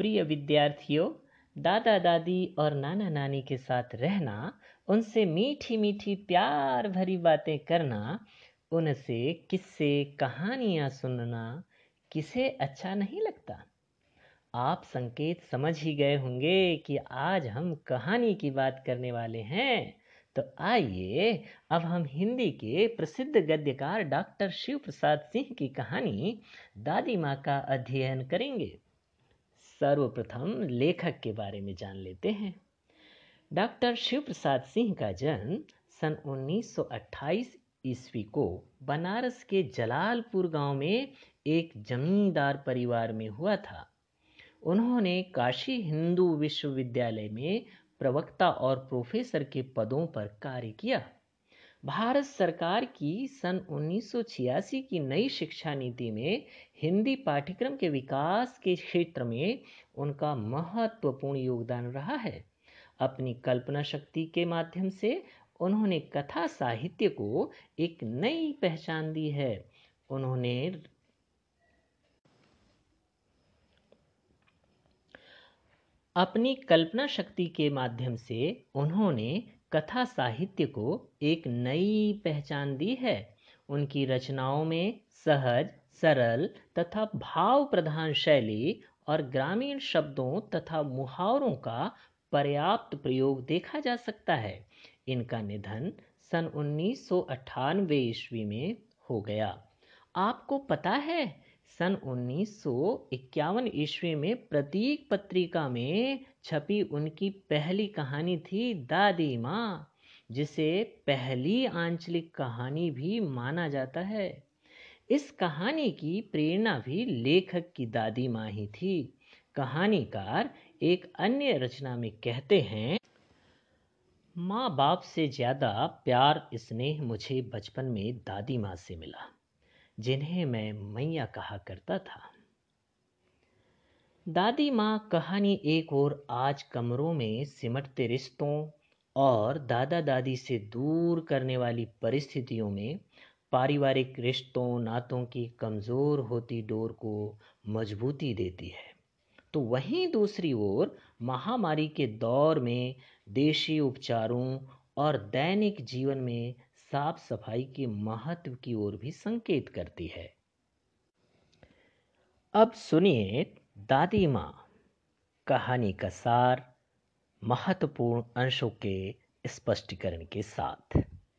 प्रिय विद्यार्थियों, दादा, दादी और नाना, नानी के साथ रहना, उनसे मीठी मीठी, प्यार भरी बातें करना, उनसे किस्से, कहानियाँ सुनना किसे अच्छा नहीं लगता? आप संकेत समझ ही गए होंगे कि आज हम कहानी की बात करने वाले हैं। तो आइए, अब हम हिंदी के प्रसिद्ध गद्यकार डॉक्टर शिव प्रसाद सिंह की कहानी दादी माँ का अध्ययन करेंगे। सर्वप्रथम लेखक के बारे में जान लेते हैं। डॉक्टर शिव प्रसाद सिंह का जन्म सन 1928 ईस्वी को बनारस के जलालपुर गाँव में एक जमींदार परिवार में हुआ था। उन्होंने काशी हिंदू विश्वविद्यालय में प्रवक्ता और प्रोफेसर के पदों पर कार्य किया। भारत सरकार की सन 1986 की नई शिक्षा नीति में हिंदी पाठ्यक्रम के विकास के क्षेत्र में उनका महत्वपूर्ण योगदान रहा है। अपनी कल्पना शक्ति के माध्यम से उन्होंने कथा साहित्य को एक नई पहचान दी है। उन्होंने अपनी कल्पना शक्ति के माध्यम से उन्होंने कथा साहित्य को एक नई पहचान दी है। उनकी रचनाओं में सहज, सरल तथा भाव प्रधान शैली और ग्रामीण शब्दों तथा मुहावरों का पर्याप्त प्रयोग देखा जा सकता है। इनका निधन सन उन्नीस सौ अट्ठानवे ईस्वी में हो गया। आपको पता है सन उन्नीस सौ इक्यावन ईस्वी में प्रतीक पत्रिका में छपी उनकी पहली कहानी थी दादी माँ, जिसे पहली आंचलिक कहानी भी माना जाता है। इस कहानी की प्रेरणा भी लेखक की दादी माँ ही थी। कहानीकार एक अन्य रचना में कहते हैं, माँ बाप से ज़्यादा प्यार, स्नेह मुझे बचपन में दादी माँ से मिला। जिन्हें मैं मैया कहा करता था। दादी माँ कहानी एक और आज कमरों में सिमटते रिश्तों और दादा दादी से दूर करने वाली परिस्थितियों में पारिवारिक रिश्तों, नातों की कमज़ोर होती डोर को मजबूती देती है। तो वहीं दूसरी ओर महामारी के दौर में देशी उपचारों और दैनिक जीवन में साफ़ सफ़ाई के महत्व की ओर भी संकेत करती है। अब सुनिए दादी माँ कहानी का सार महत्वपूर्ण अंशों के स्पष्टीकरण के साथ।